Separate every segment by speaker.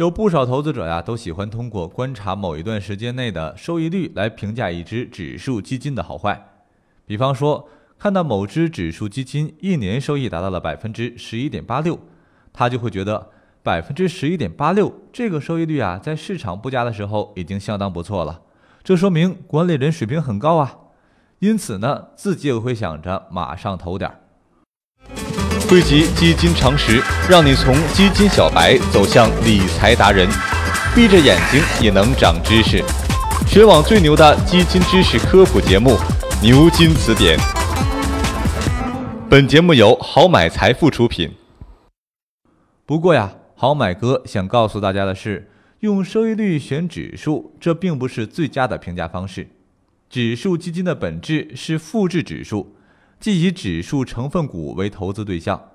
Speaker 1: 有不少投资者呀，都喜欢通过观察某一段时间内的收益率来评价一只指数基金的好坏。比方说，看到某只指数基金一年收益达到了百分之十一点八六，他就会觉得百分之十一点八六这个收益率啊，在市场不佳的时候已经相当不错了。这说明管理人水平很高啊。因此呢，自己也会想着马上投点儿。
Speaker 2: 汇集基金常识，让你从基金小白走向理财达人，闭着眼睛也能长知识。全网最牛的基金知识科普节目《牛津词典》。本节目由好买财富出品。
Speaker 1: 不过呀，好买哥想告诉大家的是，用收益率选指数，这并不是最佳的评价方式。指数基金的本质是复制指数。即以指数成分股为投资对象，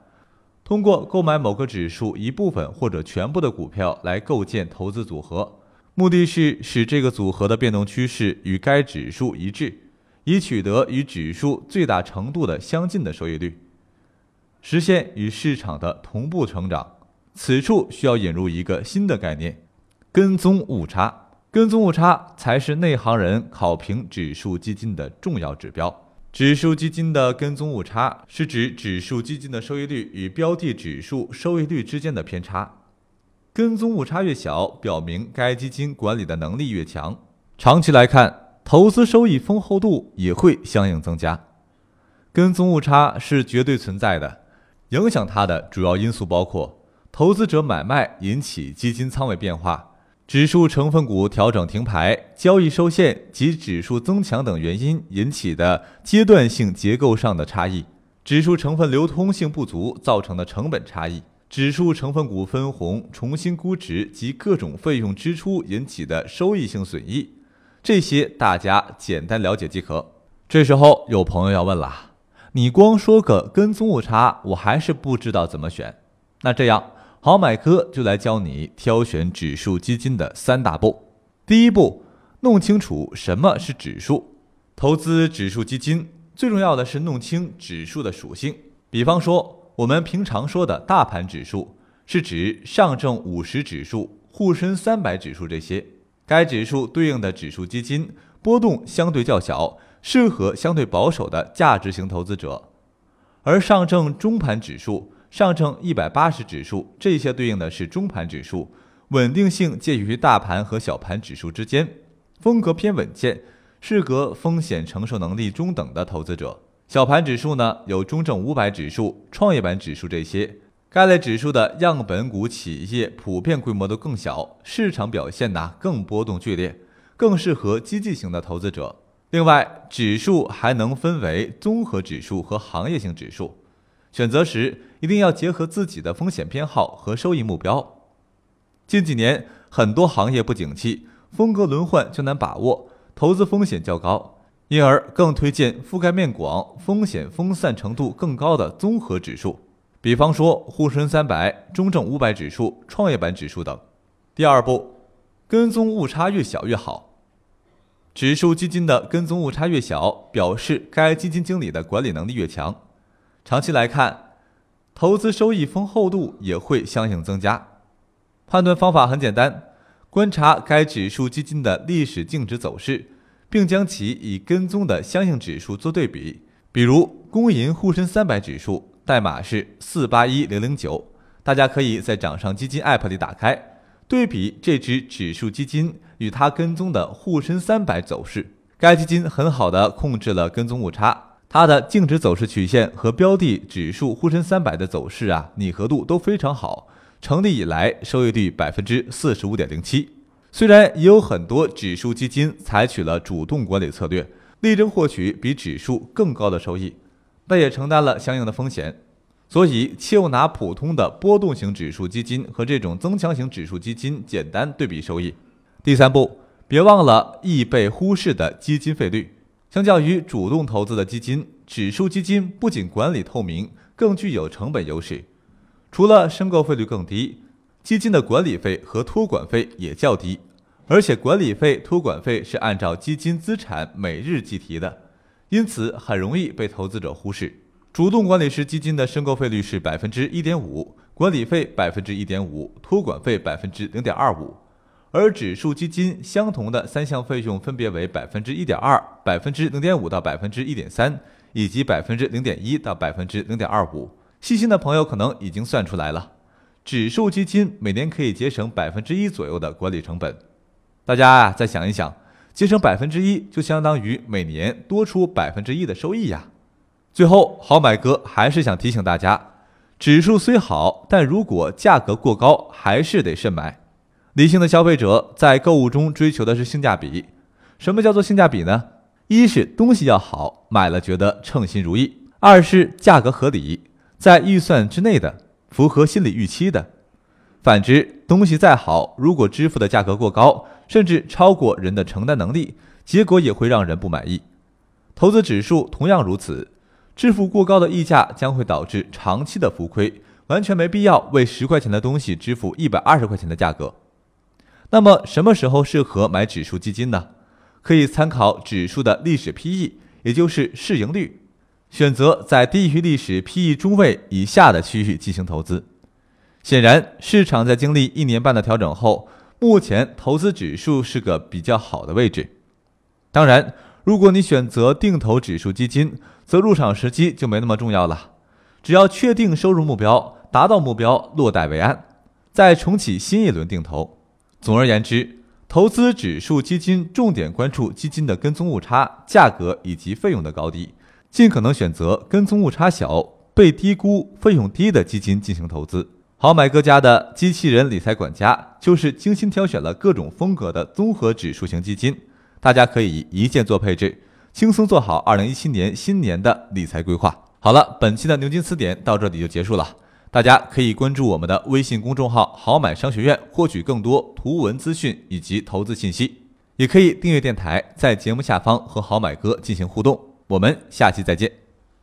Speaker 1: 通过购买某个指数一部分或者全部的股票来构建投资组合，目的是使这个组合的变动趋势与该指数一致，以取得与指数最大程度的相近的收益率，实现与市场的同步成长。此处需要引入一个新的概念——跟踪误差。跟踪误差才是内行人考评指数基金的重要指标。指数基金的跟踪误差是指指数基金的收益率与标的指数收益率之间的偏差。跟踪误差越小，表明该基金管理的能力越强。长期来看，投资收益丰厚度也会相应增加。跟踪误差是绝对存在的，影响它的主要因素包括投资者买卖引起基金仓位变化。指数成分股调整停牌、交易受限及指数增强等原因引起的阶段性结构上的差异，指数成分流通性不足造成的成本差异，指数成分股分红、重新估值及各种费用支出引起的收益性损益，这些大家简单了解即可。这时候有朋友要问了：你光说个跟踪误差，我还是不知道怎么选。那这样。好买哥就来教你挑选指数基金的三大步。第一步，弄清楚什么是指数。投资指数基金最重要的是弄清指数的属性。比方说，我们平常说的大盘指数，是指上证五十指数、沪深三百指数这些。该指数对应的指数基金波动相对较小，适合相对保守的价值型投资者。而上证中盘指数。上证一百八十指数，这些对应的是中盘指数，稳定性介于大盘和小盘指数之间，风格偏稳健，适合风险承受能力中等的投资者。小盘指数呢，有中证五百指数、创业板指数这些，该类指数的样本股企业普遍规模都更小，市场表现呢更波动剧烈，更适合积极型的投资者。另外，指数还能分为综合指数和行业性指数。选择时一定要结合自己的风险偏好和收益目标。近几年很多行业不景气，风格轮换较难把握，投资风险较高，因而更推荐覆盖面广、风险分散程度更高的综合指数，比方说沪深三百、中证五百指数、创业板指数等。第二步，跟踪误差越小越好。指数基金的跟踪误差越小，表示该基金经理的管理能力越强。长期来看，投资收益丰厚度也会相应增加。判断方法很简单，观察该指数基金的历史净值走势，并将其与跟踪的相应指数做对比。比如，公银沪深三百指数代码是四八一零零九，大家可以在掌上基金 App 里打开，对比这只指数基金与它跟踪的沪深三百走势。该基金很好的控制了跟踪误差。它的净值走势曲线和标的指数沪深三百的走势啊，拟合度都非常好。成立以来，收益率百分之四十五点零七。虽然也有很多指数基金采取了主动管理策略，力争获取比指数更高的收益，但也承担了相应的风险。所以，切勿拿普通的波动型指数基金和这种增强型指数基金简单对比收益。第三步，别忘了易被忽视的基金费率。相较于主动投资的基金，指数基金不仅管理透明，更具有成本优势。除了申购费率更低，基金的管理费和托管费也较低，而且管理费、托管费是按照基金资产每日计提的，因此很容易被投资者忽视。主动管理式基金的申购费率是百分之一点五，管理费百分之一点五，托管费百分之零点二五。而指数基金相同的三项费用分别为百分之一点二、百分之零点五到百分之一点三，以及百分之零点一到百分之零点二五。细心的朋友可能已经算出来了，指数基金每年可以节省百分之一左右的管理成本。大家啊，再想一想，节省百分之一就相当于每年多出百分之一的收益呀。最后，好买哥还是想提醒大家，指数虽好，但如果价格过高，还是得慎买。理性的消费者在购物中追求的是性价比。什么叫做性价比呢？一是东西要好，买了觉得称心如意；二是价格合理，在预算之内的，符合心理预期的。反之，东西再好，如果支付的价格过高，甚至超过人的承担能力，结果也会让人不满意。投资指数同样如此，支付过高的溢价将会导致长期的浮亏，完全没必要为十块钱的东西支付一百二十块钱的价格。那么什么时候适合买指数基金呢？可以参考指数的历史 P/E，也就是市盈率，选择在低于历史 P/E 中位以下的区域进行投资。显然，市场在经历一年半的调整后，目前投资指数是个比较好的位置。当然，如果你选择定投指数基金，则入场时机就没那么重要了，只要确定收入目标，达到目标，落袋为安，再重启新一轮定投。总而言之，投资指数基金重点关注基金的跟踪误差、价格以及费用的高低，尽可能选择跟踪误差小、被低估、费用低的基金进行投资。好买哥家的机器人理财管家就是精心挑选了各种风格的综合指数型基金，大家可以一键做配置，轻松做好二零一七年新年的理财规划。好了，本期的牛津词典到这里就结束了。大家可以关注我们的微信公众号“好买商学院”，获取更多图文资讯以及投资信息。也可以订阅电台，在节目下方和好买哥进行互动。我们下期再见。